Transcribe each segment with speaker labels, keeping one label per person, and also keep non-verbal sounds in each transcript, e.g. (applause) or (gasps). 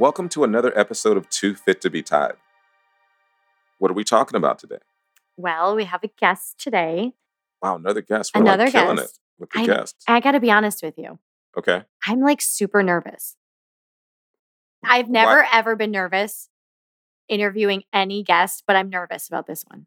Speaker 1: Welcome to another episode of Too Fit to Be Tied. What are we talking about today?
Speaker 2: Well, we have a guest today.
Speaker 1: Wow, another guest. We're
Speaker 2: Another
Speaker 1: like killing
Speaker 2: guest.
Speaker 1: it with the
Speaker 2: I-
Speaker 1: guests.
Speaker 2: I got to be honest with you,
Speaker 1: Okay.
Speaker 2: I'm like super nervous. I've never ever been nervous interviewing any guest, but I'm nervous about this one.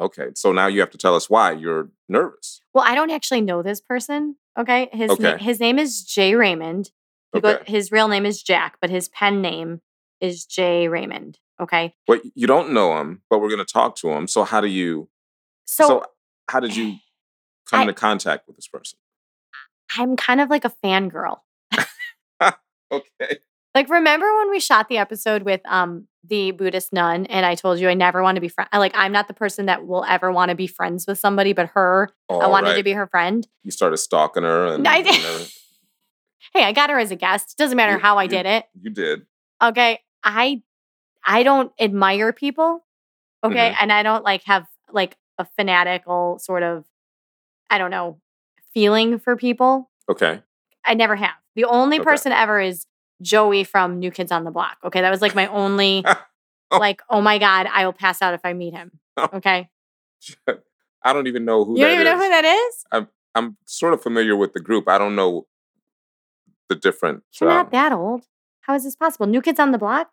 Speaker 1: Okay. So now you have to tell us why you're nervous.
Speaker 2: Well, I don't actually know this person. Okay. His, na-
Speaker 1: Okay.
Speaker 2: his name is Jay Raymond. He
Speaker 1: Okay.
Speaker 2: his real name is Jack, but his pen name is Jay Raymond. Okay.
Speaker 1: Well, you don't know him, but we're going to talk to him. So, how do you?
Speaker 2: So,
Speaker 1: So, how did you come
Speaker 2: I-
Speaker 1: into contact with this person?
Speaker 2: I'm kind of like a fangirl. (laughs)
Speaker 1: Okay.
Speaker 2: Like, remember when we shot the episode with um the Buddhist nun, and I told you I never want to be friend. Like, I'm not the person that will ever want to be friends with somebody, but her, I
Speaker 1: All
Speaker 2: wanted to be her friend.
Speaker 1: You started stalking her, and,
Speaker 2: I did. Hey, I got her as a guest. Doesn't matter
Speaker 1: You-
Speaker 2: how I
Speaker 1: you-
Speaker 2: did it.
Speaker 1: you did.
Speaker 2: Okay. I I don't admire people. Okay.
Speaker 1: Mm-hmm.
Speaker 2: And I don't like have like a fanatical sort of, I don't know, feeling for people.
Speaker 1: Okay.
Speaker 2: I never have. The only
Speaker 1: Okay.
Speaker 2: person ever is Joey from New Kids on the Block. Okay. That was like my only, (laughs)
Speaker 1: Oh.
Speaker 2: like, oh my God, I will pass out if I meet him. (laughs)
Speaker 1: Oh.
Speaker 2: Okay. (laughs)
Speaker 1: I don't even know who
Speaker 2: you don't even know who that is?
Speaker 1: I'm, I'm sort of familiar with the group. I don't know the different.
Speaker 2: You're
Speaker 1: um,
Speaker 2: not that old. How is this possible? New Kids on the Block?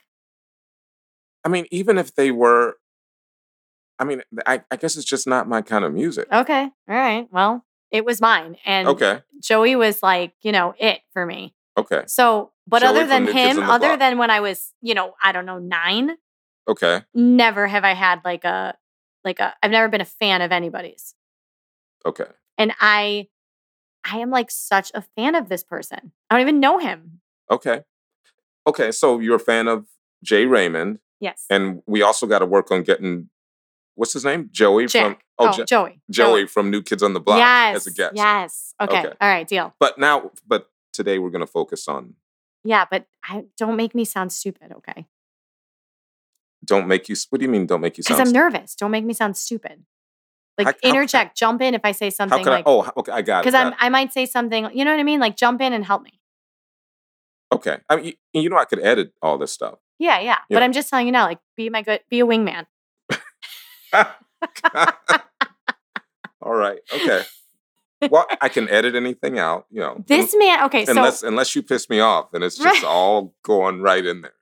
Speaker 1: I mean, even if they were, I mean, I, I guess it's just not my kind of music.
Speaker 2: Okay. All right. Well, it was mine. And
Speaker 1: Okay.
Speaker 2: Joey was like, you know, it for me.
Speaker 1: Okay.
Speaker 2: So, but
Speaker 1: Joey
Speaker 2: other than him, other
Speaker 1: Block.
Speaker 2: than when I was, you know, I don't know, nine,
Speaker 1: Okay.
Speaker 2: never have I had like a, like a, I've never been a fan of anybody's.
Speaker 1: Okay.
Speaker 2: And I, I am like such a fan of this person. I don't even know him.
Speaker 1: Okay. Okay. So you're a fan of Jay Raymond,
Speaker 2: Yes.
Speaker 1: and we also got to work on getting what's his name, Joey from oh,
Speaker 2: Oh,
Speaker 1: Jo-
Speaker 2: Joey.
Speaker 1: Joey from New Kids on the Block
Speaker 2: yes.
Speaker 1: as a guest.
Speaker 2: Yes. Okay.
Speaker 1: Okay.
Speaker 2: All right. Deal.
Speaker 1: But now, but today we're going to focus on
Speaker 2: Yeah. But I don't make me sound stupid. Okay.
Speaker 1: don't make you. What do you mean? Don't make you
Speaker 2: Because? I'm nervous. Don't make me sound stupid. Like
Speaker 1: How- how-
Speaker 2: interject, jump in if I say
Speaker 1: how
Speaker 2: something
Speaker 1: can
Speaker 2: like,
Speaker 1: I? Oh, okay. I got it.
Speaker 2: because. I might say something, you know what I mean? Like jump in and help me.
Speaker 1: Okay. I mean, you, you know, I could edit all this stuff.
Speaker 2: Yeah, yeah.
Speaker 1: Yeah.
Speaker 2: But I'm just telling you now, like, be my good, be a wingman. (laughs)
Speaker 1: all right. Okay. Well, I can edit anything out, you know.
Speaker 2: This man, okay, so
Speaker 1: unless unless you piss me off, and it's (laughs) just
Speaker 2: Right.
Speaker 1: all going right in there.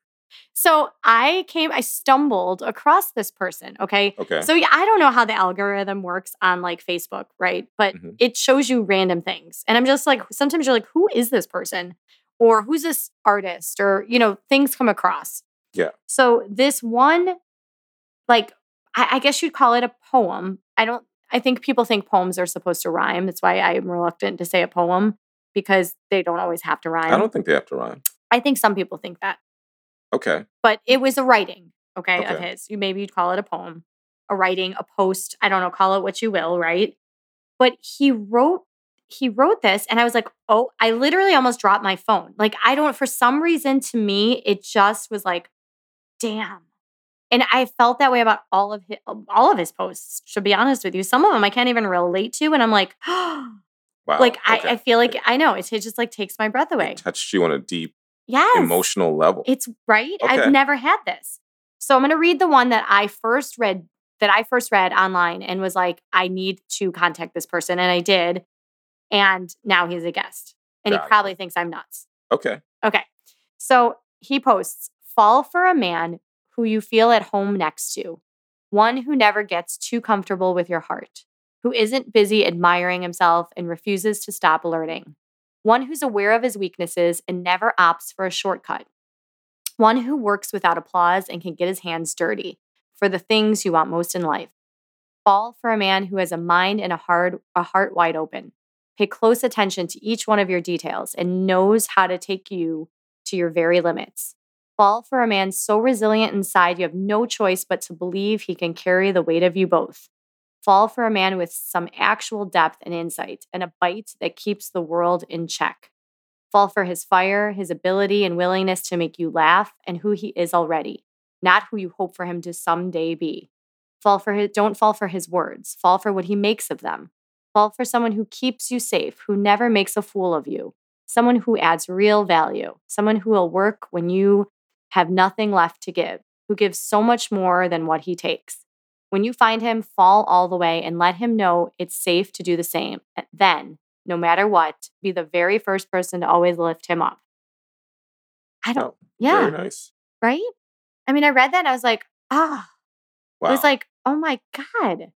Speaker 2: So I came, I stumbled across this person. Okay,
Speaker 1: Okay.
Speaker 2: so yeah, I don't know how the algorithm works on like Facebook, right? But
Speaker 1: Mhm.
Speaker 2: it shows you random things, and I'm just like, sometimes you're like, who is this person, or who's this artist, or you know, things come across.
Speaker 1: Yeah.
Speaker 2: So this one, like, I, I guess you'd call it a poem. I don't. I think people think poems are supposed to rhyme. That's why I'm reluctant to say a poem because they don't always have to rhyme.
Speaker 1: I don't think they have to rhyme.
Speaker 2: I think some people think that,
Speaker 1: Okay.
Speaker 2: but it was a writing, okay, of his. You maybe you'd call it a poem, a writing, a post. I don't know, call it what you will, right? But he wrote he wrote this, and I was like, oh, I literally almost dropped my phone. Like I don't, for some reason, to me, it just was like, damn. And I felt that way about all of his um, all of his posts. To be honest with you, some of them I can't even relate to, and I'm like, (gasps)
Speaker 1: Wow.
Speaker 2: like I,
Speaker 1: okay.
Speaker 2: I feel like I know it, it just like takes my breath
Speaker 1: It
Speaker 2: away.
Speaker 1: touched you on a deep
Speaker 2: Yes,
Speaker 1: emotional level.
Speaker 2: it's right.
Speaker 1: Okay.
Speaker 2: I've never had this. So I'm going to read the one that I first read that I first read online and was like I need to contact this person and I did. And now he's a guest. And
Speaker 1: Got
Speaker 2: he
Speaker 1: it.
Speaker 2: probably thinks I'm nuts.
Speaker 1: okay.
Speaker 2: Okay. So he posts, "Fall for a man who you feel at home next to. One who never gets too comfortable with your heart, who isn't busy admiring himself and refuses to stop alerting. One who's aware of his weaknesses and never opts for a shortcut. One who works without applause and can get his hands dirty for the things you want most in life. Fall for a man who has a mind and a heart, a heart wide open, pay close attention to each one of your details, and knows how to take you to your very limits. Fall for a man so resilient inside you have no choice but to believe he can carry the weight of you both. Fall for a man with some actual depth and insight and a bite that keeps the world in check. Fall for his fire, his ability and willingness to make you laugh, and who he is already, not who you hope for him to someday be. Fall for his, don't fall for his words, fall for what he makes of them. Fall for someone who keeps you safe, who never makes a fool of you, someone who adds real value, someone who will work when you have nothing left to give, who gives so much more than what he takes. When you find him, fall all the way and let him know it's safe to do the same. Then, no matter what, be the very first person to always lift him up. I don't,
Speaker 1: Oh,
Speaker 2: yeah,
Speaker 1: Very nice.
Speaker 2: right? I mean, I read that and I was like, ah,
Speaker 1: Wow.
Speaker 2: it was like, oh my God.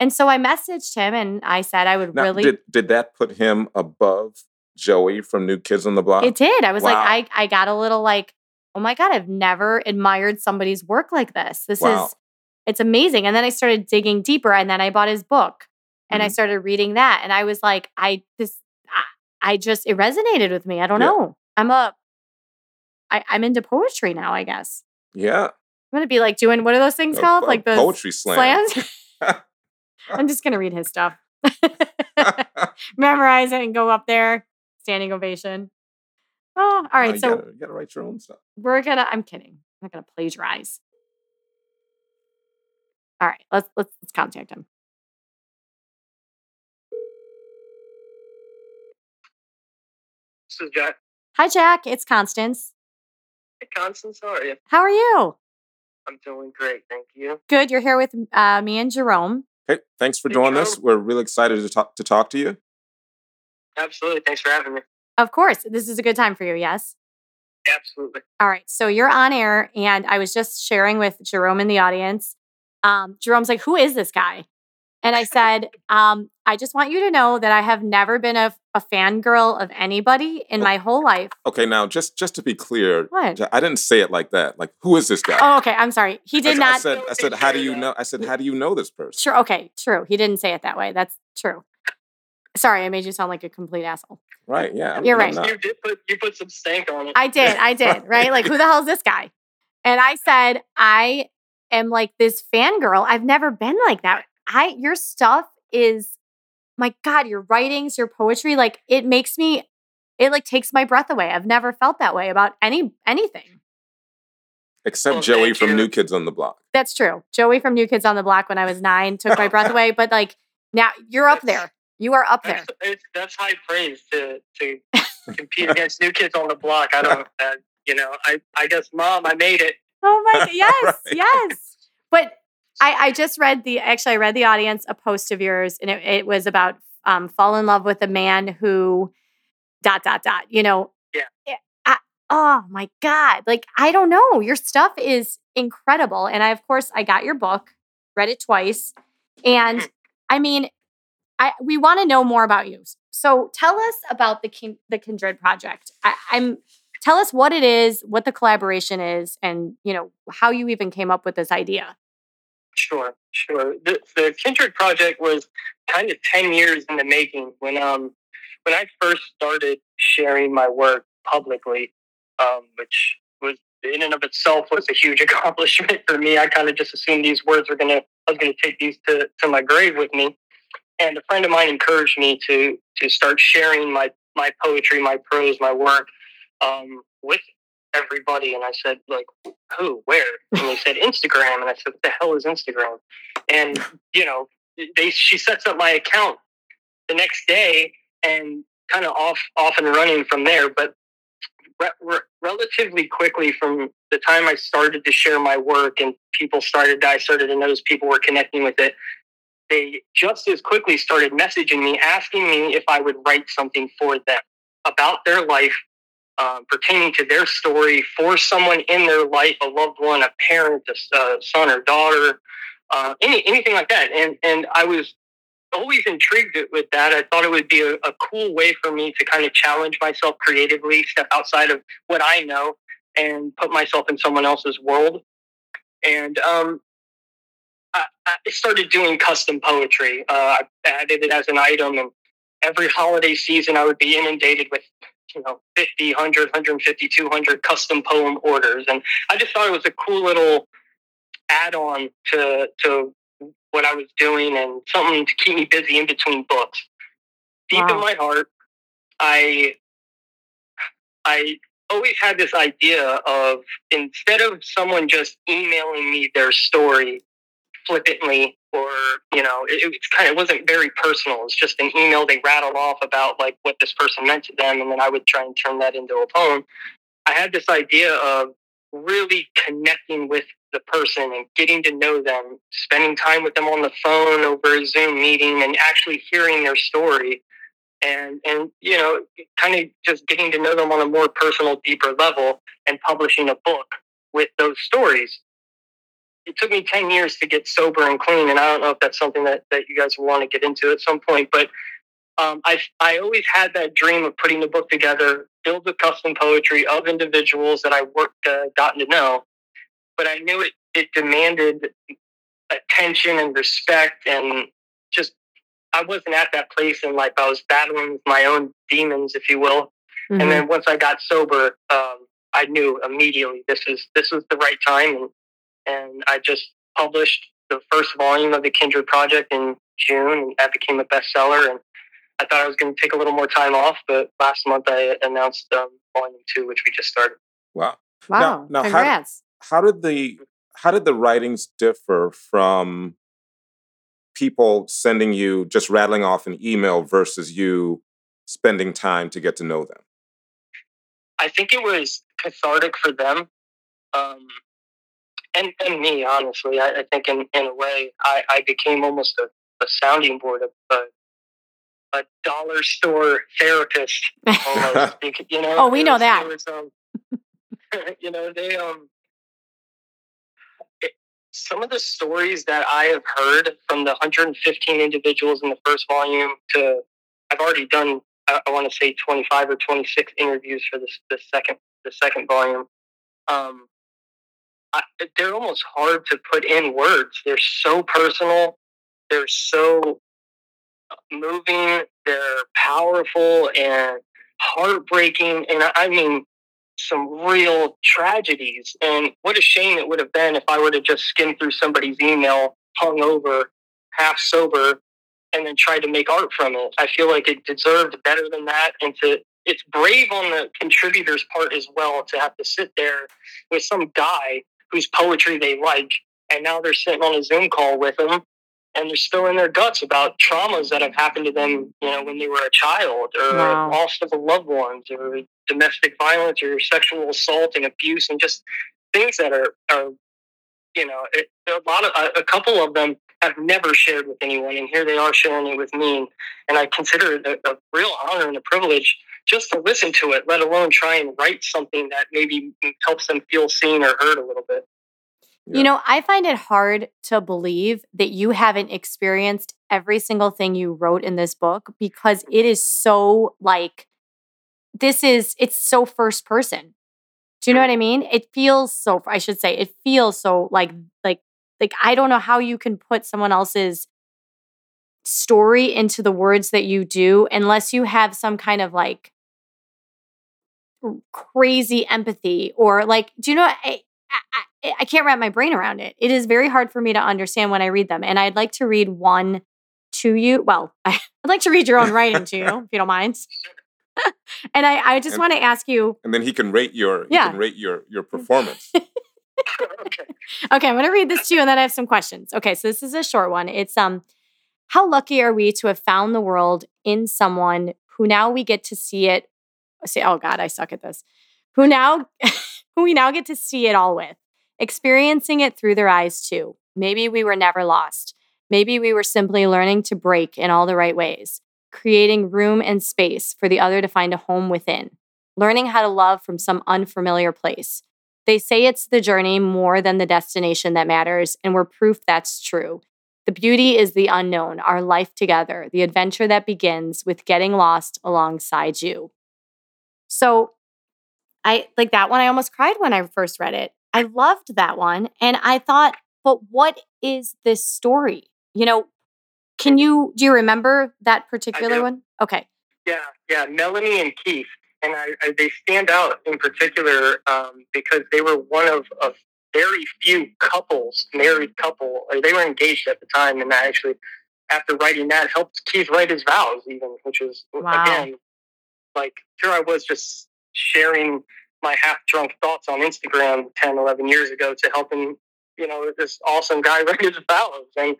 Speaker 2: And so I messaged him and I said I would
Speaker 1: now,
Speaker 2: really,
Speaker 1: did, did that put him above Joey from New Kids on the Block?
Speaker 2: it did. I was
Speaker 1: Wow.
Speaker 2: like, I, I got a little like, oh my God, I've never admired somebody's work like this. This
Speaker 1: Wow.
Speaker 2: is, it's amazing. And then I started digging deeper and then I bought his book and I
Speaker 1: Mhm.
Speaker 2: started reading that. And I was like, I, this, I, I just, it resonated with me. I don't
Speaker 1: Yeah.
Speaker 2: know. I'm a, I, I'm into poetry now, I guess.
Speaker 1: yeah.
Speaker 2: I'm going to be like doing, what are those things
Speaker 1: a-
Speaker 2: called?
Speaker 1: a
Speaker 2: like the
Speaker 1: poetry slam.
Speaker 2: slams? (laughs) (laughs) I'm just going to read his stuff. (laughs) Memorize it and go up there, standing ovation. Oh, all right.
Speaker 1: No, you
Speaker 2: so
Speaker 1: gotta, you gotta write your own stuff.
Speaker 2: we're gonna. I'm kidding. I'm not gonna plagiarize. All right. Let's let's let's contact him.
Speaker 3: This is Jack.
Speaker 2: Hi, Jack. It's Constance.
Speaker 3: Hey, Constance, how are you?
Speaker 2: How are you?
Speaker 3: I'm doing great, thank you.
Speaker 2: Good. You're here with uh, me and Jerome.
Speaker 1: Hey, thanks for
Speaker 3: Hey,
Speaker 1: doing this.
Speaker 3: Joe.
Speaker 1: We're really excited to talk to talk to you.
Speaker 3: Absolutely. Thanks for having me.
Speaker 2: Of course, this is a good time for you. Yes.
Speaker 3: Absolutely.
Speaker 2: All right. So you're on air, and I was just sharing with Jerome in the audience. Um, Jerome's like, "Who is this guy?" And I said, (laughs) um, "I just want you to know that I have never been a, a fangirl of anybody in my whole life."
Speaker 1: Okay, now just just to be clear,
Speaker 2: What?
Speaker 1: I didn't say it like that. Like, who is this guy?
Speaker 2: Oh, okay. I'm sorry. He did
Speaker 1: s- I
Speaker 2: not.
Speaker 1: said, I said, how do you know? I said, how do you know this person?
Speaker 2: Sure. Okay. True. He didn't say it that way. That's true. Sorry, I made you sound like a complete asshole.
Speaker 1: Right? Yeah. I'm-
Speaker 2: You're right.
Speaker 3: You did put you put some stank on it.
Speaker 2: I did. I did. Right? Like, who the hell is this guy? And I said, I am like this fangirl. I've never been like that. I your stuff is my God, your writings, your poetry, like it makes me it like takes my breath away. I've never felt that way about any anything.
Speaker 1: Except
Speaker 3: Well,
Speaker 1: Joey from
Speaker 3: you.
Speaker 1: New Kids on the Block.
Speaker 2: That's true. Joey from New Kids on the Block when I was nine took my breath away. But like now you're up there. You are up there.
Speaker 3: That's, (laughs) it's, that's high praise to to (laughs) compete against new kids on the block. I don't. Uh, you know, I I guess mom, I made it.
Speaker 2: Oh my (laughs) yes,
Speaker 1: Right.
Speaker 2: yes. But I, I just read the actually I read the audience a post of yours and it, it was about um, fall in love with a man who dot dot dot. You know.
Speaker 3: Yeah.
Speaker 2: I, oh my god! Like I don't know. Your stuff is incredible, and I of course I got your book, read it twice, and I mean, I we want to know more about you. So tell us about the Kin- the Kindred project. I, I'm tell us what it is, what the collaboration is, and you know how you even came up with this idea.
Speaker 3: Sure, sure. The, the Kindred project was kind of ten years in the making. When um when I first started sharing my work publicly, um, which was in and of itself was a huge (laughs) accomplishment for me. I kind of just assumed these words were gonna I was gonna take these to, to my grave with me. And a friend of mine encouraged me to to start sharing my my poetry, my prose, my work um, with everybody. And I said, like, who, where? (laughs) And they said Instagram. And I said, what the hell is Instagram? And you know, they she sets up my account the next day and kind of off off and running from there. But re- re- relatively quickly from the time I started to share my work and people started, I started to notice people were connecting with it. They just as quickly started messaging me, asking me if I would write something for them about their life, um, pertaining to their story for someone in their life, a loved one, a parent, a a son or daughter, uh, any anything like that. And and I was always intrigued with that. I thought it would be a, a cool way for me to kind of challenge myself creatively, step outside of what I know, and put myself in someone else's world. And um, I, I started doing custom poetry. Uh, I added it as an item, and every holiday season, I would be inundated with you know 50 100 150 200 custom poem orders and i just thought it was a cool little add-on to to what i was doing and something to keep me busy in between books deep wow. in my heart i i always had this idea of instead of someone just emailing me their story flippantly or you know it, it kind of wasn't very personal. It's just an email they rattled off about like what this person meant to them and then i would try and turn that into a poem. I had this idea of really connecting with the person and getting to know them spending time with them on the phone over a zoom meeting and actually hearing their story. And and you know kind of just getting to know them on a more personal deeper level and publishing a book with those stories it took me 10 years to get sober and clean. And I don't know if that's something that, that you guys will want to get into at some point, but um, I, I always had that dream of putting the book together, filled with custom poetry of individuals that I worked, uh, gotten to know. But I knew it, it demanded attention and respect and just, I wasn't at that place in life. I was battling with my own demons, if you will. Mm-hmm. And then once I got sober, um, I knew immediately this is this was the right time, and and I just published the first volume of the Kindred Project in June, and that became a bestseller. And I thought I was going to take a little more time off, but last month I announced um, volume two, which we just started.
Speaker 1: Wow!
Speaker 2: Wow! Now, now Congrats!
Speaker 1: How, how did the how did the writings differ from people sending you just rattling off an email versus you spending time to get to know them?
Speaker 3: I think it was cathartic for them. Um, and, and me, honestly, I, I think in, in a way, I, I became almost a, a sounding board, a, a, a dollar store therapist. (laughs) Almost, you know.
Speaker 2: oh, we know was, that. Was, um, (laughs)
Speaker 3: you know, they um, it, some of the stories that I have heard from the 115 individuals in the first volume to I've already done. I, I want to say 25 or 26 interviews for this the second the second volume. Um, they're almost hard to put in words. They're so personal. They're so moving. They're powerful and heartbreaking. And I mean, some real tragedies. And what a shame it would have been if I were to just skim through somebody's email, hung over, half sober, and then tried to make art from it. I feel like it deserved better than that. And to it's brave on the contributor's part as well to have to sit there with some guy whose poetry they like, and now they're sitting on a Zoom call with them, and they're spilling their guts about traumas that have happened to them, you know, when they were a child, or wow. loss of a loved ones, or domestic violence, or sexual assault and abuse, and just things that are, are you know, it, a lot of a, a couple of them have never shared with anyone, and here they are sharing it with me, and I consider it a, a real honor and a privilege just to listen to it, let alone try and write something that maybe helps them feel seen or heard a little bit.
Speaker 2: Yeah. You know, I find it hard to believe that you haven't experienced every single thing you wrote in this book because it is so like, this is, it's so first person. Do you know what I mean? It feels so, I should say, it feels so like, like, like, I don't know how you can put someone else's story into the words that you do unless you have some kind of like crazy empathy or like do you know I, I, I can't wrap my brain around it it is very hard for me to understand when i read them and i'd like to read one to you well (laughs) i'd like to read your own writing to you if you don't mind (laughs) and i, I just want to ask you
Speaker 1: and then he can rate your yeah. can rate your your (laughs) performance
Speaker 2: okay. okay i'm going to read this to you and then i have some questions okay so this is a short one it's um how lucky are we to have found the world in someone who now we get to see it say, oh God, I suck at this, who now, (laughs) who we now get to see it all with, experiencing it through their eyes too. Maybe we were never lost. Maybe we were simply learning to break in all the right ways, creating room and space for the other to find a home within, learning how to love from some unfamiliar place. They say it's the journey more than the destination that matters, and we're proof that's true. The beauty is the unknown, our life together, the adventure that begins with getting lost alongside you. So I like that one. I almost cried when I first read it. I loved that one. And I thought, but what is this story? You know, can you, do you remember that particular one? Okay.
Speaker 3: Yeah, yeah, Melanie and Keith, and I, I, they stand out in particular um, because they were one of, a very few couples, married couple, or they were engaged at the time, and I actually, after writing that, helped Keith write his vows, even, which is,
Speaker 2: Wow.
Speaker 3: again, like here I was just sharing my half drunk thoughts on Instagram 10, 11 years ago to help him, you know, this awesome guy (laughs) write his vows, and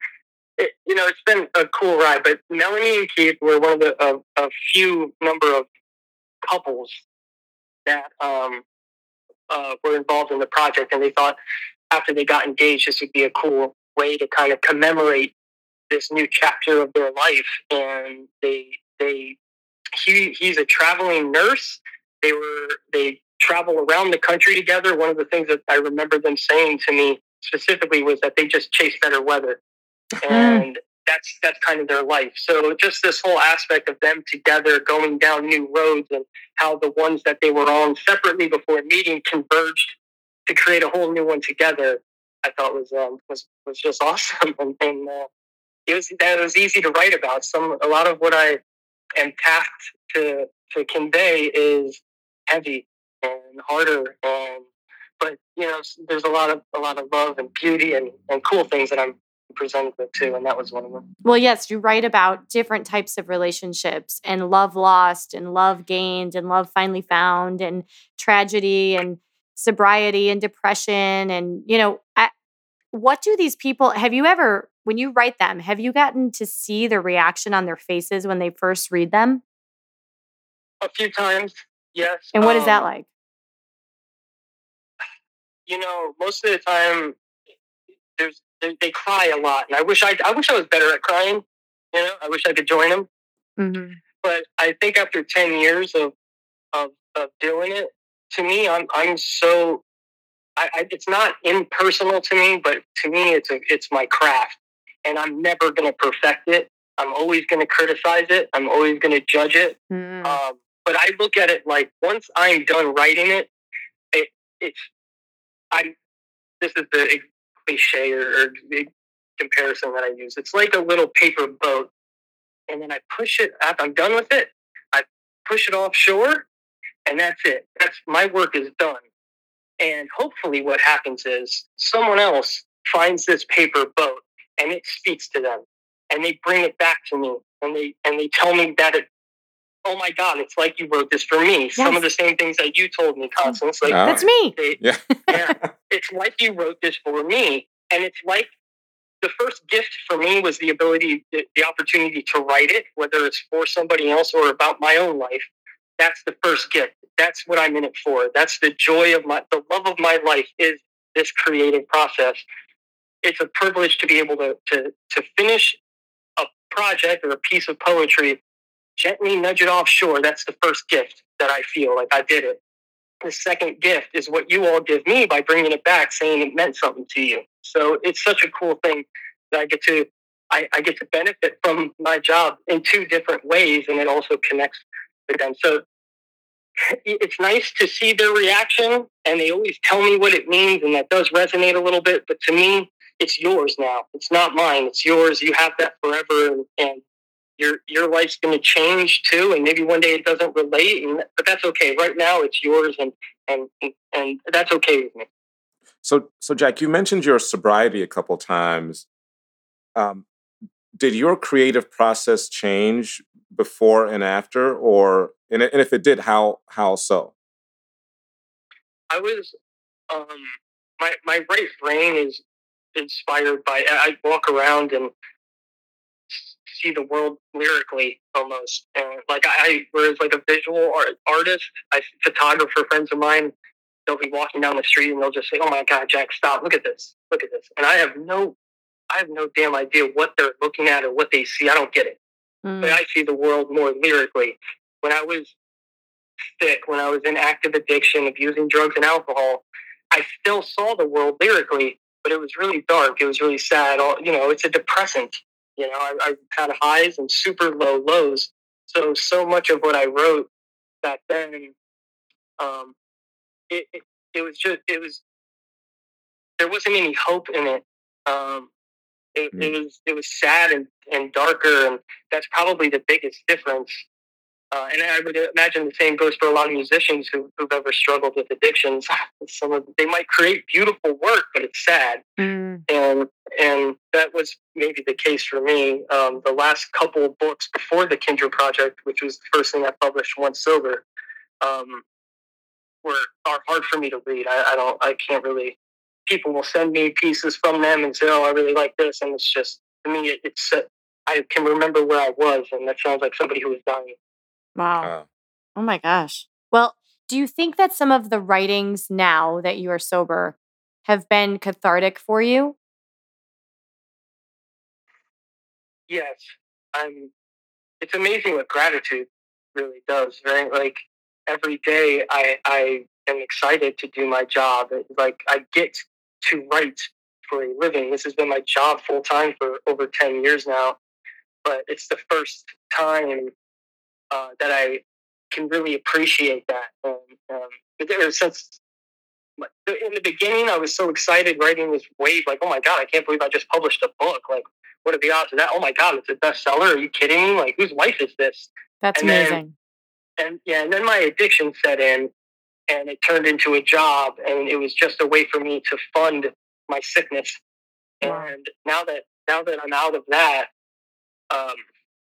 Speaker 3: it, you know, it's been a cool ride. But Melanie and Keith were one of the a, a few number of couples that um, uh, were involved in the project, and they thought after they got engaged, this would be a cool way to kind of commemorate this new chapter of their life. And they they he he's a traveling nurse. They were they travel around the country together. One of the things that I remember them saying to me specifically was that they just chase better weather and that's that's kind of their life. So just this whole aspect of them together going down new roads and how the ones that they were on separately before meeting converged to create a whole new one together, I thought was um, was was just awesome, and, (laughs) and uh, it was that was easy to write about. Some a lot of what I am tasked to to convey is heavy and harder and but you know there's a lot of a lot of love and beauty and, and cool things that I'm presented with too, and that was one of them.
Speaker 2: Well, yes, you write about different types of relationships and love lost and love gained and love finally found and tragedy and sobriety and depression. And, you know, I, what do these people have you ever, when you write them, have you gotten to see the reaction on their faces when they first read them?
Speaker 3: A few times, yes.
Speaker 2: And what is that
Speaker 3: Um,
Speaker 2: like?
Speaker 3: You know, most of the time, there's they, they cry a lot, and I wish I I wish I was better at crying. You know, I wish I could join them.
Speaker 2: Mm-hmm.
Speaker 3: but I think after ten years of of, of doing it, to me, I'm I'm so. I, I, it's not impersonal to me, but to me, it's a it's my craft, and I'm never going to perfect it. I'm always going to criticize it. I'm always going to judge it.
Speaker 2: Mm.
Speaker 3: Um, but I look at it like once I'm done writing it, it it's I. This is the cliche or, or the comparison that I use. It's like a little paper boat, and then I push it. After I'm done with it, I push it offshore, and that's it. That's my work is done. And hopefully, what happens is someone else finds this paper boat, and it speaks to them, and they bring it back to me, and they and they tell me that it. Oh my God! It's like you wrote this for me. Some of the same things that you told me, Constance. Like
Speaker 1: Ah.
Speaker 2: That's me.
Speaker 3: they,
Speaker 1: Yeah.
Speaker 3: yeah, (laughs) it's like you wrote this for me, and it's like the first gift for me was the ability, the, the opportunity to write it, whether it's for somebody else or about my own life. That's the first gift. That's what I'm in it for. That's the joy of my, the love of my life is this creative process. It's a privilege to be able to to to finish a project or a piece of poetry, gently nudge it offshore. That's the first gift that I feel like I did it the second gift is what you all give me by bringing it back, saying it meant something to you. So it's such a cool thing that I get to I, I get to benefit from my job in two different ways, and it also connects with them. So it's nice to see their reaction, and they always tell me what it means, and that does resonate a little bit. But to me, it's yours now. It's not mine. It's yours. You have that forever, and, and your your life's going to change too, and maybe one day it doesn't relate, and, but that's okay. Right now, it's yours, and and and that's okay with me.
Speaker 1: So, so Jack, you mentioned your sobriety a couple times. Um, did your creative process change before and after, or and, if it did, how how so?
Speaker 3: I was um my my right brain is inspired by I walk around and see the world lyrically almost and like I, I whereas like a visual art, artist I photographer friends of mine they'll be walking down the street and they'll just say oh my god Jack stop look at this look at this and I have no I have no damn idea what they're looking at or what they see I don't get it
Speaker 2: Mm.
Speaker 3: but I see the world more lyrically. When I was sick, when I was in active addiction abusing drugs and alcohol, I still saw the world lyrically, but it was really dark. It was really sad. All you know, it's a depressant. You know, I, I had highs and super low lows. So so much of what I wrote back then, um, it, it it was just it was there wasn't any hope in it. Um, it, it was it was sad and, and darker, and that's probably the biggest difference Uh, and I would imagine the same goes for a lot of musicians who, who've ever struggled with addictions. (sighs) Some of they might create beautiful work, but it's sad.
Speaker 2: Mm.
Speaker 3: And and that was maybe the case for me. Um, the last couple of books before the Kindred Project, which was the first thing I published, once sober, um, were are hard for me to read. I, I don't, I can't really. People will send me pieces from them and say, "Oh, I really like this," and it's just to me, it, it's. Uh, I can remember where I was, and that sounds like somebody who was dying.
Speaker 2: Wow.
Speaker 1: Uh,
Speaker 2: Oh my gosh. Well, do you think that some of the writings now that you are sober have been cathartic for you?
Speaker 3: Yes, I'm. It's amazing what gratitude really does, right? Like every day, I I am excited to do my job. It- Like I get to write for a living. This has been my job full time for over ten years now, but it's the first time uh, that I can really appreciate that. Um, um, but there- since in the beginning, I was so excited writing this wave, like, oh my god, I can't believe I just published a book. Like, what are the odds of that? Oh my god, it's a bestseller. Are you kidding me? Like, whose life is this?
Speaker 2: That's
Speaker 3: And then-
Speaker 2: amazing.
Speaker 3: And yeah, and then my addiction set in, and it turned into a job, and it was just a way for me to fund my sickness. And now that now that I'm out of that, um,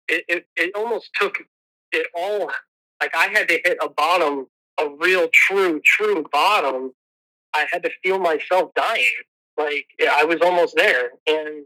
Speaker 3: it, it it almost took it all. Like I had to hit a bottom, a real, true, true bottom. I had to feel myself dying. Like I was almost there, and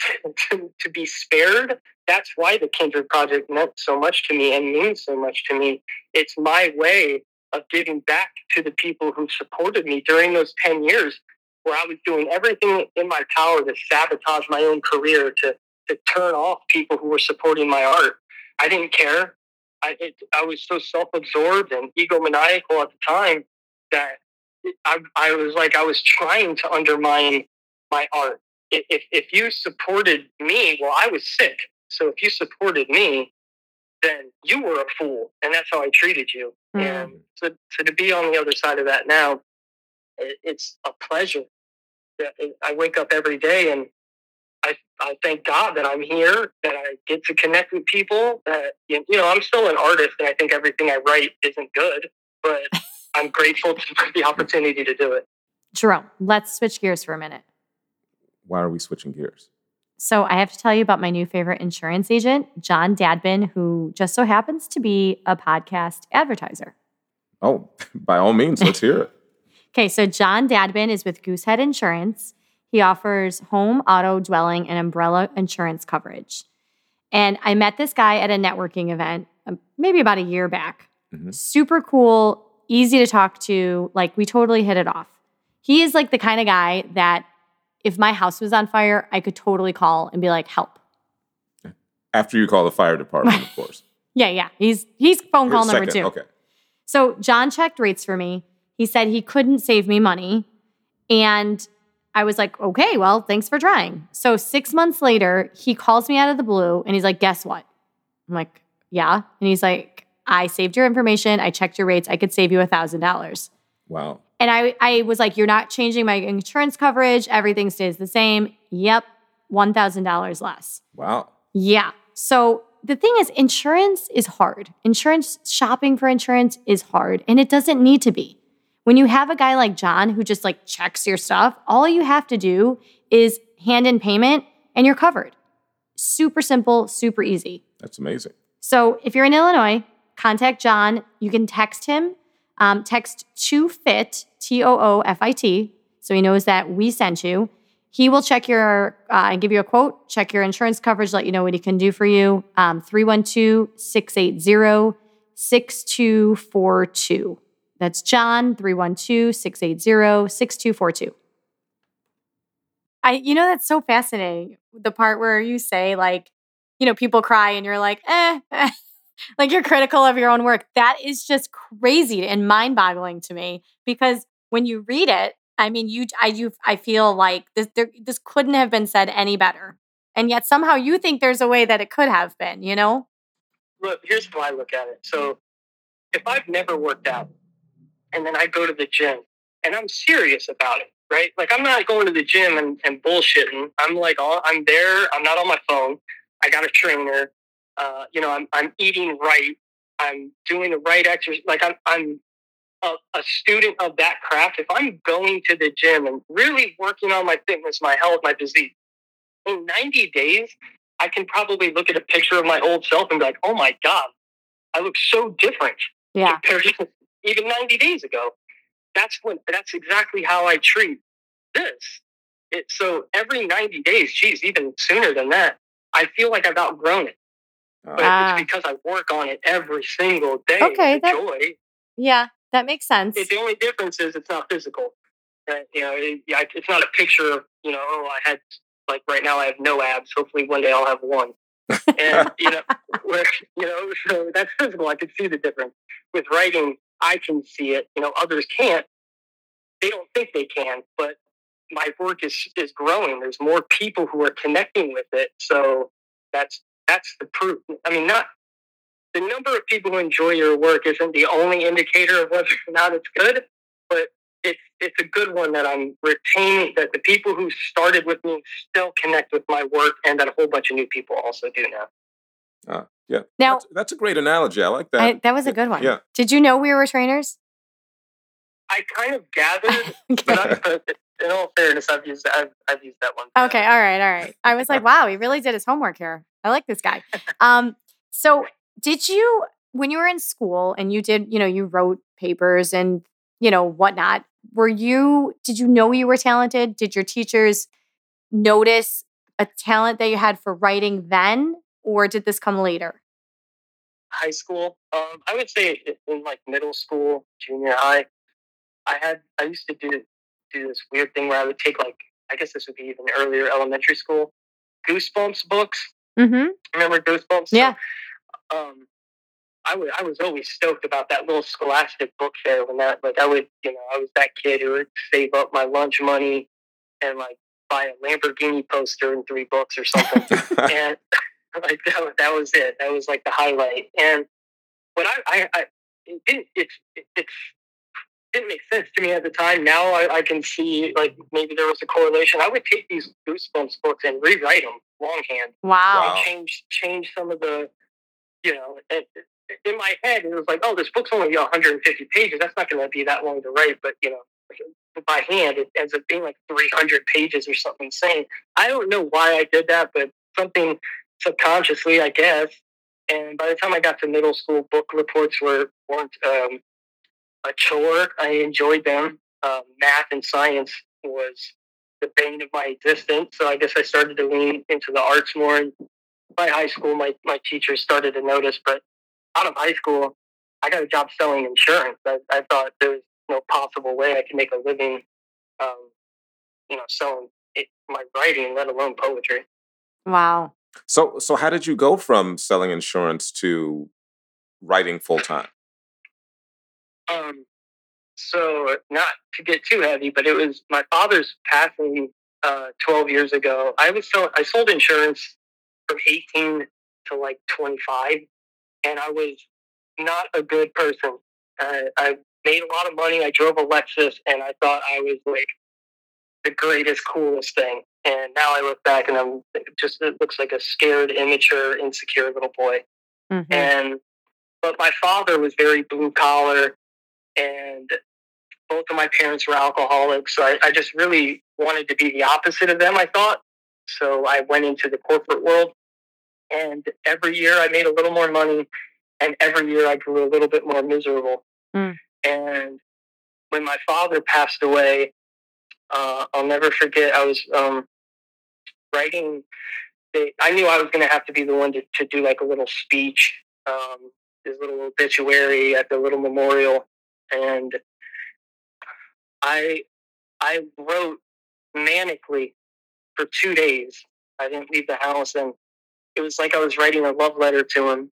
Speaker 3: (laughs) to, to be spared that's why the Kindred Project meant so much to me and means so much to me. It's my way of giving back to the people who supported me during those 10 years where I was doing everything in my power to sabotage my own career, to, to turn off people who were supporting my art. I didn't care. I, it, I was so self absorbed and egomaniacal at the time that I, I was like, I was trying to undermine my art. If, if, if you supported me, well, I was sick. So if you supported me, then you were a fool, and that's how I treated you.
Speaker 2: Mm.
Speaker 3: And so, so to be on the other side of that now, it, it's a pleasure. I wake up every day and I, I thank God that I'm here, that I get to connect with people. That you you know, I'm still an artist, and I think everything I write isn't good, but (laughs) I'm grateful for the opportunity to do it.
Speaker 2: Jerome, let's switch gears for a minute.
Speaker 1: why are we switching gears?
Speaker 2: So, I have to tell you about my new favorite insurance agent, John Dadbin, who just so happens to be a podcast advertiser.
Speaker 1: Oh, (laughs) by all means, let's hear it. (laughs)
Speaker 2: Okay, so John Dadbin is with Goosehead Insurance. He offers home, auto, dwelling, and umbrella insurance coverage. And I met this guy at a networking event um, maybe about a year back.
Speaker 1: Mhm.
Speaker 2: Super cool, easy to talk to. Like, we totally hit it off. He is like the kind of guy that if my house was on fire, I could totally call and be like, help.
Speaker 1: After you call the fire department, of (laughs) course.
Speaker 2: Yeah, yeah. He's he's phone call number two.
Speaker 1: Okay.
Speaker 2: So John checked rates for me. He said he couldn't save me money. And I was like, okay, well, thanks for trying. So six months later, he calls me out of the blue and he's like, guess what? I'm like, yeah. And he's like, I saved your information. I checked your rates. I could save you a thousand dollars.
Speaker 1: Wow.
Speaker 2: And I, I was like, you're not changing my insurance coverage. Everything stays the same. Yep. $1,000 less.
Speaker 1: Wow.
Speaker 2: Yeah. So the thing is, insurance is hard. Insurance shopping for insurance is hard, and it doesn't need to be. When you have a guy like John who just like checks your stuff, all you have to do is hand in payment and you're covered. Super simple, super easy.
Speaker 1: That's amazing.
Speaker 2: So if you're in Illinois, contact John. You can text him. Um, text to fit T O O F I T, so he knows that we sent you. He will check your uh, and give you a quote. Check your insurance coverage. Let you know what he can do for you. Um, 312-680-6242. That's John 312-680-6242. I you know that's so fascinating. The part where you say like, you know, people cry and you're like, eh, eh. Like you're critical of your own work. That is just crazy and mind-boggling to me because when you read it, I mean, you, I, you, I feel like this, there, this couldn't have been said any better, and yet somehow you think there's a way that it could have been. You know?
Speaker 3: look, here's how I look at it. So if I've never worked out and then I go to the gym and I'm serious about it, right? Like I'm not going to the gym and, and bullshitting. I'm like, all, I'm there. I'm not on my phone. I got a trainer. Uh, you know, I'm I'm eating right. I'm doing the right exercise. Like I'm I'm a, a student of that craft. If I'm going to the gym and really working on my fitness, my health, my physique, in 90 days, I can probably look at a picture of my old self and be like, oh my God, I look so different
Speaker 2: Yeah.
Speaker 3: compared to (laughs) even 90 days ago. That's what that's exactly how I treat this. It, so every 90 days, geez, even sooner than that, I feel like I've outgrown it. But
Speaker 2: Ah.
Speaker 3: it's because I work on it every single day.
Speaker 2: Okay,
Speaker 3: with
Speaker 2: that-
Speaker 3: joy.
Speaker 2: Yeah, that makes sense.
Speaker 3: It, the only difference is it's not physical. Uh, you know, it, it's not a picture of you know. Oh, I had like right now I have no abs. Hopefully one day I'll have one. And you know, (laughs) where you know, so that's physical. I can see the difference. With writing, I can see it. You know, others can't. They don't think they can, but my work is is growing. There's more people who are connecting with it. So that's that's the proof. I mean, not the number of people who enjoy your work isn't the only indicator of whether or not it's good, but it's it's a good one that I'm retaining. That the people who started with me still connect with my work, and that a whole bunch of new people also do now.
Speaker 1: Uh, yeah.
Speaker 2: now,
Speaker 1: That's, that's a great analogy. I like that.
Speaker 2: I, that was a good one.
Speaker 1: Yeah.
Speaker 2: Did you know we were trainers?
Speaker 3: I kind of gathered, (laughs) but, I, but in all fairness, I've used I've, I've used that one.
Speaker 2: Okay, all right, all right. I was like, wow, he really did his homework here. I like this guy. (laughs) Um, so did you when you were in school and you did, you know, you wrote papers and you know whatnot, were you did you know you were talented? Did your teachers notice a talent that you had for writing then, or did this come later?
Speaker 3: high school. Um, I would say in like middle school, junior high, I had I used to do do this weird thing where I would take like I guess this would be even earlier elementary school Goosebumps books.
Speaker 2: Mm-hmm.
Speaker 3: Remember Goosebumps?
Speaker 2: Yeah.
Speaker 3: um, I would I was always stoked about that little Scholastic book fair when that like I would you know I was that kid who would save up my lunch money and like buy a Lamborghini poster and three books or something (laughs) and (laughs) like that, was- that was it. That was like the highlight. And but I, I, I it didn't, it's, it's didn't make sense to me at the time. Now I, I can see like maybe there was a correlation. I would take these Goosebumps books and rewrite them longhand.
Speaker 2: Wow.
Speaker 1: Wow.
Speaker 3: Change, change some of the, you know, in my head it was like, oh, this book's only 150 pages. That's not going to be that long to write. But you know, by hand it ends up being like 300 pages or something insane. I don't know why I did that, but something subconsciously, I guess. And by the time I got to middle school, book reports were weren't um, a chore. I enjoyed them. Um, math and science was the bane of my existence. So I guess I started to lean into the arts more. And by high school, my, my teachers started to notice. But out of high school, I got a job selling insurance. I, I thought there was no possible way I could make a living, um, you know, selling it, my writing, let alone poetry.
Speaker 2: Wow.
Speaker 1: so, so how did you go from selling insurance to writing full time?
Speaker 3: Um, so not to get too heavy, but it was my father's passing uh, 12 years ago. I was so I sold insurance from 18 to like 25, and I was not a good person. Uh, I made a lot of money. I drove a Lexus, and I thought I was like the greatest, coolest thing. And now I look back, and I'm just it looks like a scared, immature, insecure little boy
Speaker 2: Mhm.
Speaker 3: and but my father was very blue collar and both of my parents were alcoholics so I, I just really wanted to be the opposite of them i thought. So i went into the corporate world and every year i made a little more money and every year i grew a little bit more miserable.
Speaker 2: Mm.
Speaker 3: and when my father passed away uh, i'll never forget i was um, writing they, I knew I was going to have to be the one to, to do like a little speech, um, this little obituary at the little memorial, and I I wrote manically for two days. I didn't leave the house, and it was like I was writing a love letter to him.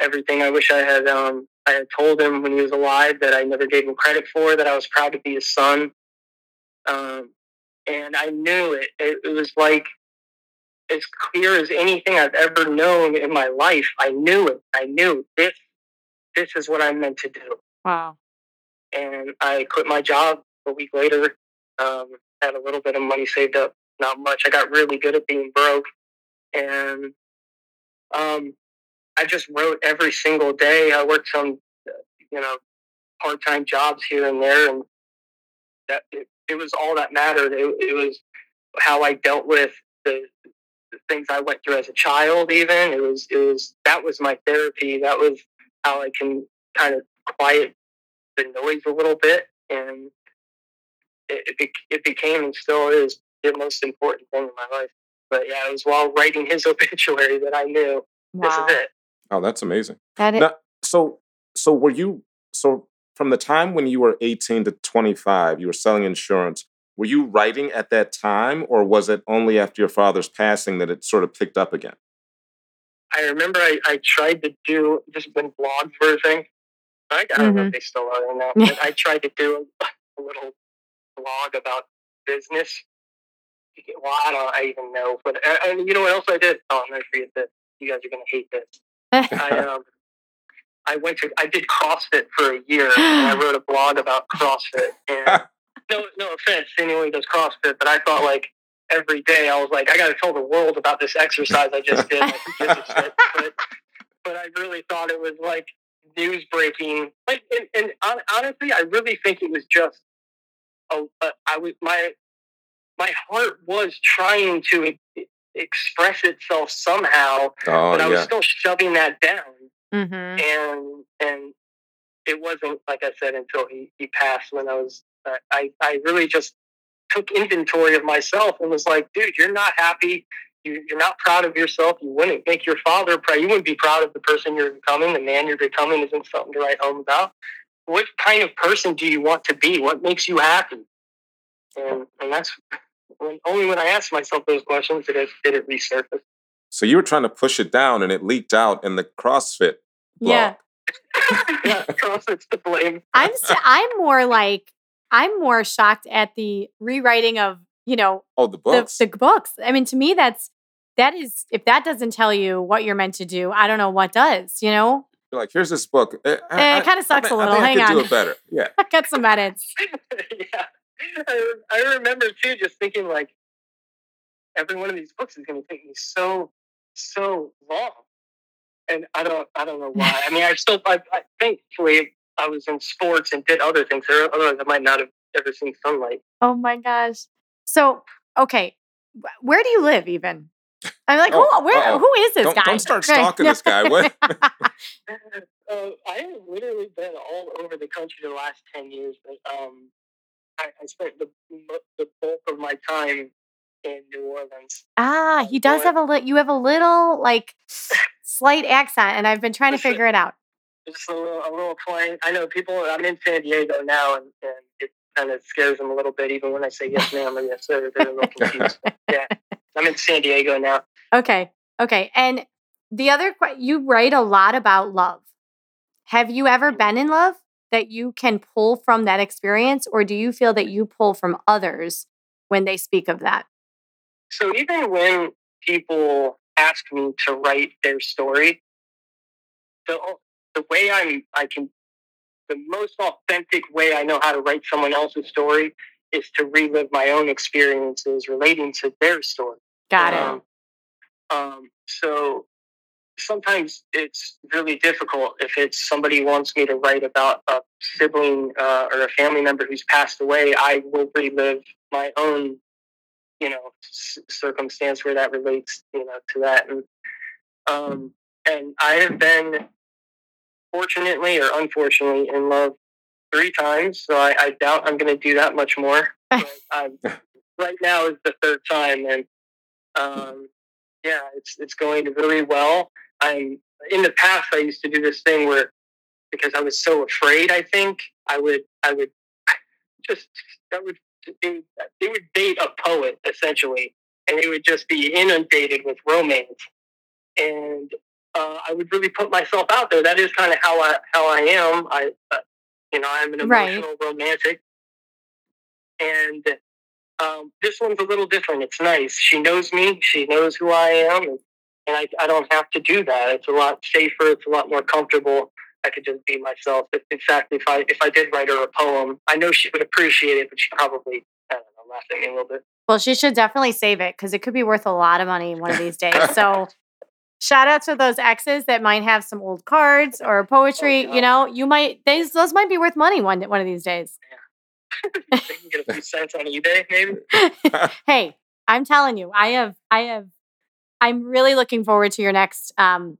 Speaker 3: Everything I wish I had um, I had told him when he was alive that I never gave him credit for. That I was proud to be his son, um, and I knew it. It, it was like as clear as anything I've ever known in my life. I knew it. I knew this. This is what I'm meant to do.
Speaker 2: Wow.
Speaker 3: And I quit my job a week later. Um, had a little bit of money saved up, not much. I got really good at being broke, and um, I just wrote every single day. I worked some, you know, part time jobs here and there, and that it, it was all that mattered. It, it was how I dealt with the, the things I went through as a child. Even it was it was that was my therapy. That was how I can kind of quiet the noise a little bit, and it, it, it became and still is the most important thing in my life. But yeah, it was while writing his (laughs) obituary that I knew wow. this is it.
Speaker 1: Oh, that's amazing. That is- now, so so were you so from the time when you were 18 to 25, you were selling insurance. Were you writing at that time, or was it only after your father's passing that it sort of picked up again?
Speaker 3: I remember I, I tried to do just when blogs were a thing. I, I don't mm-hmm. know if mm-hmm. they still are or not, but I tried to do a, a little blog about business. Well, I don't I even know, but uh, and you know what else I did? Oh, I'm gonna forget this. You guys are gonna hate this. I (laughs) um, I went to I did CrossFit for a year, and I wrote a blog about CrossFit. And (laughs) no, no offense to anyone who does CrossFit, but I thought like every day I was like, I got to tell the world about this exercise I just did. (laughs) but, but I really thought it was like news breaking. Like, and, and honestly, I really think it was just a, a, I was my my heart was trying to express itself somehow, oh, but I was still shoving that down. Mm-hmm. And and it wasn't like I said until he, he passed when I was uh, I I really just took inventory of myself and was like, dude, you're not happy. You, you're not proud of yourself. You wouldn't make your father proud. You wouldn't be proud of the person you're becoming. The man you're becoming isn't something to write home about. What kind of person do you want to be? What makes you happy? And and that's when, only when I asked myself those questions did it did it resurface.
Speaker 1: So you were trying to push it down, and it leaked out in the CrossFit. Blog.
Speaker 2: Yeah. (laughs)
Speaker 3: yeah, CrossFit's to blame.
Speaker 2: I'm I'm more like I'm more shocked at the rewriting of you know
Speaker 1: oh the books
Speaker 2: the, the books. I mean, to me, that's that is if that doesn't tell you what you're meant to do, I don't know what does. You know.
Speaker 1: You're like, here's this book.
Speaker 2: Eh, I, it kind of sucks I, a little. I Hang
Speaker 1: I
Speaker 2: on.
Speaker 1: Do it better. Yeah. (laughs)
Speaker 2: Got some edits. (laughs)
Speaker 3: yeah. I, I remember too, just thinking like, every one of these books is going to take me so so long, and I don't I don't know why. I mean, I still I, I thankfully I was in sports and did other things. Otherwise, I might not have ever seen sunlight.
Speaker 2: Oh my gosh! So okay, where do you live? Even I'm like, oh, who, where, who is this
Speaker 1: don't,
Speaker 2: guy?
Speaker 1: Don't start (laughs) stalking this guy. What? (laughs) (laughs) uh,
Speaker 3: I have literally been all over the country the last ten years. But, um, I, I spent the the bulk of my time in New Orleans.
Speaker 2: Ah, he does have a little. You have a little like slight accent, and I've been trying to figure it out.
Speaker 3: Just a little, a little twang. I know people. I'm in San Diego now, and, and it kind of scares them a little bit, even when I say yes, ma'am, or yes, sir. They're a little confused. yeah, I'm in San Diego now.
Speaker 2: Okay, okay. And the other, question you write a lot about love. Have you ever mm-hmm. been in love that you can pull from that experience, or do you feel that you pull from others when they speak of that?
Speaker 3: So even when people ask me to write their story, the the way I'm I can the most authentic way I know how to write someone else's story is to relive my own experiences relating to their story.
Speaker 2: Got it. Um,
Speaker 3: um, so sometimes it's really difficult if it's somebody wants me to write about a sibling uh, or a family member who's passed away. I will relive my own you know circumstance where that relates you know to that and um and i have been fortunately or unfortunately in love three times so i, I doubt i'm going to do that much more (laughs) right now is the third time and um yeah it's it's going really well i'm in the past i used to do this thing where because i was so afraid i think i would i would (sighs) just that would they, they would date a poet essentially, and they would just be inundated with romance. And uh, I would really put myself out there. That is kind of how I how I am. I, uh, you know, I'm an emotional right. romantic, and um, this one's a little different. It's nice. She knows me. She knows who I am, and, and I, I don't have to do that. It's a lot safer. It's a lot more comfortable. I could just be myself. In fact, if I if I did write her a poem, I know she would appreciate it, but she probably I don't know, laugh at me a little bit.
Speaker 2: Well, she should definitely save it because it could be worth a lot of money one of these days. So Shout out to those exes that might have some old cards or poetry.
Speaker 3: God.
Speaker 2: you know, you might these those might be worth money one one of these days. (laughs)
Speaker 3: they can get a few cents on eBay, maybe. (laughs)
Speaker 2: hey, I'm telling you, I have I have I'm really looking forward to your next um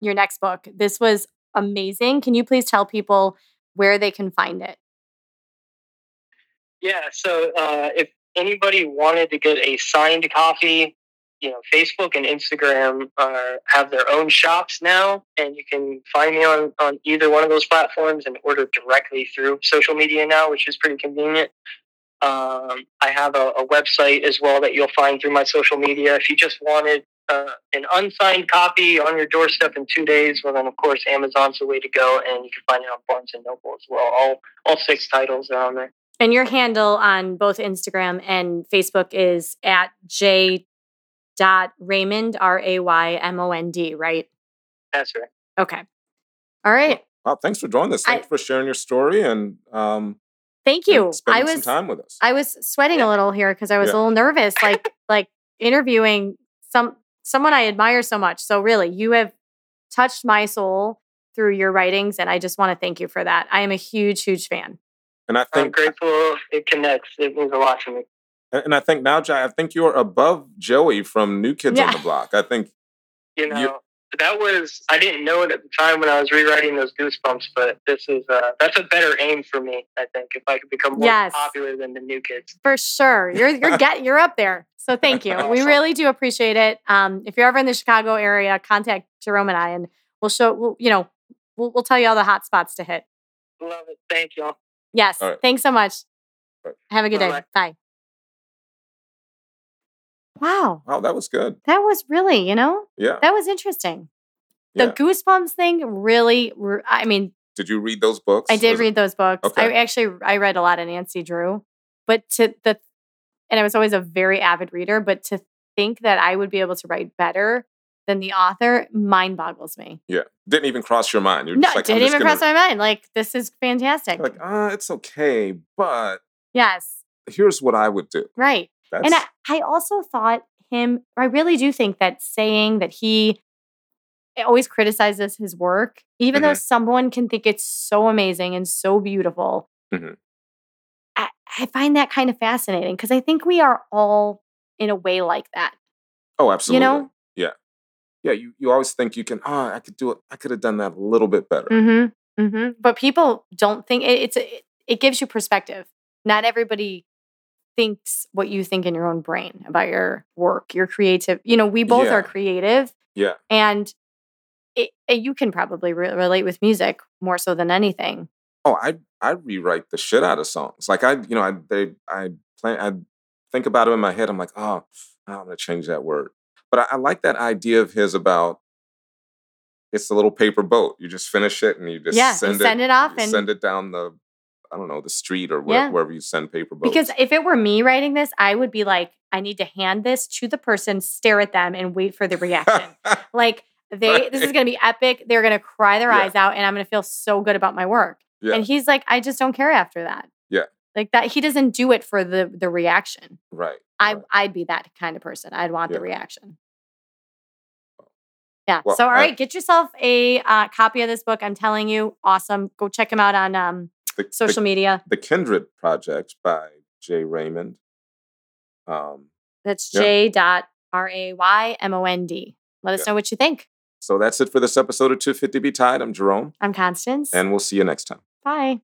Speaker 2: your next book. This was amazing. Can you please tell people where they can find it?
Speaker 3: Yeah. So uh, if anybody wanted to get a signed copy, you know, Facebook and Instagram uh, have their own shops now, and you can find me on on either one of those platforms and order directly through social media now, which is pretty convenient. Um, I have a, a website as well that you'll find through my social media. If you just wanted uh, an unsigned copy on your doorstep in two days, well, then of course Amazon's the way to go, and you can find it on Barnes and Noble as well. All all six titles are on there.
Speaker 2: And your handle on both Instagram and Facebook is at J dot Raymond R A Y M O N D, right?
Speaker 3: That's right.
Speaker 2: Okay. All right.
Speaker 1: Well, thanks for joining us.
Speaker 2: I-
Speaker 1: Thanks for sharing your story and um,
Speaker 2: Thank you. I
Speaker 1: spending
Speaker 2: was
Speaker 1: some time with us.
Speaker 2: I was sweating a little here because I was
Speaker 1: Yeah.
Speaker 2: a little nervous, like (laughs) like interviewing some someone I admire so much. So really, you have touched my soul through your writings, and I just want to thank you for that. I am a huge, huge fan.
Speaker 1: and I think I'm
Speaker 3: grateful it connects. It means a lot to me.
Speaker 1: And I think now, Jai, I think you're above Joey from New Kids on the Block. I think
Speaker 3: You know,
Speaker 1: You-
Speaker 3: that was I didn't know it at the time when I was rewriting those goosebumps, but this is uh, that's a better aim for me. I think if I could become more
Speaker 2: Yes.
Speaker 3: popular than the new kids.
Speaker 2: For sure, you're you're (laughs) get you're up there. So thank you. We (laughs) really do appreciate it. Um, if you're ever in the Chicago area, contact Jerome and I, and we'll show. We'll, you know, we'll we'll tell you all the hot spots to hit.
Speaker 3: Love it. Thank y'all.
Speaker 2: Yes.
Speaker 1: All right.
Speaker 2: Thanks so much.
Speaker 1: All right.
Speaker 2: Have a good day.
Speaker 3: Bye-bye.
Speaker 2: Bye. Wow,
Speaker 1: wow, that was good.
Speaker 2: that was really, you know,
Speaker 1: Yeah.
Speaker 2: that was interesting. The
Speaker 1: yeah.
Speaker 2: Goosebumps thing really, re- I mean,
Speaker 1: Did you read those books?
Speaker 2: I did
Speaker 1: Was it-
Speaker 2: read those books. I actually I read a lot of Nancy Drew, but to the and I was always a very avid reader, but to think that I would be able to write better than the author mind boggles me.
Speaker 1: Yeah. Didn't even cross your mind. You're
Speaker 2: No,
Speaker 1: just
Speaker 2: it
Speaker 1: like,
Speaker 2: didn't even
Speaker 1: gonna-
Speaker 2: cross my mind. Like this is fantastic.
Speaker 1: Like, uh, it's okay, but
Speaker 2: yes,
Speaker 1: here's what I would do.
Speaker 2: right.
Speaker 1: That's
Speaker 2: And I, I also thought him, I really do think that saying that he always criticizes his work, even though
Speaker 1: Mhm.
Speaker 2: someone can think it's so amazing and so beautiful,
Speaker 1: Mhm.
Speaker 2: I, I find that kind of fascinating because I think we are all in a way like that.
Speaker 1: oh, absolutely.
Speaker 2: You know?
Speaker 1: Yeah. Yeah. You, you always think you can, oh, I could do it. I could have done that a little bit better.
Speaker 2: Mm-hmm. Mm-hmm. But people don't think it, it's it, it gives you perspective. Not everybody thinks what you think in your own brain about your work, your creative. You know, we both
Speaker 1: Yeah.
Speaker 2: are creative.
Speaker 1: Yeah.
Speaker 2: and it, it- you can probably re- relate with music more so than anything.
Speaker 1: Oh, I I rewrite the shit out of songs. Like I, you know, I they I plan I think about it in my head. I'm like, oh, I'm gonna change that word. But I, I like that idea of his about it's a little paper boat. You just finish it and you just
Speaker 2: Yeah, you
Speaker 1: send,
Speaker 2: send it off and-
Speaker 1: send it down the I don't know the street or where,
Speaker 2: Yeah.
Speaker 1: wherever you send paper boats.
Speaker 2: Because if it were me writing this, I would be like, I need to hand this to the person, stare at them, and wait for the reaction. (laughs) like they, this is going to be epic. They're going to cry their
Speaker 1: Yeah.
Speaker 2: eyes out, and I'm going to feel so good about my work.
Speaker 1: Yeah.
Speaker 2: And he's like, I just don't care after that.
Speaker 1: Yeah.
Speaker 2: like that. He doesn't do it for the the reaction.
Speaker 1: right.
Speaker 2: I
Speaker 1: right.
Speaker 2: I'd be that kind of person. I'd want the reaction. Yeah.
Speaker 1: Well,
Speaker 2: so all
Speaker 1: I-
Speaker 2: right, get yourself a uh, copy of this book. I'm telling you, awesome. Go check him out on um,
Speaker 1: the
Speaker 2: social
Speaker 1: the,
Speaker 2: media.
Speaker 1: The Kindred Project by J. Raymond. Um,
Speaker 2: that's
Speaker 1: yeah.
Speaker 2: J dot R A Y M O N D. Let us
Speaker 1: yeah.
Speaker 2: know what you think.
Speaker 1: So that's it for this episode of 250 Be Tied. I'm Jerome.
Speaker 2: I'm Constance.
Speaker 1: And we'll see you next time.
Speaker 2: Bye.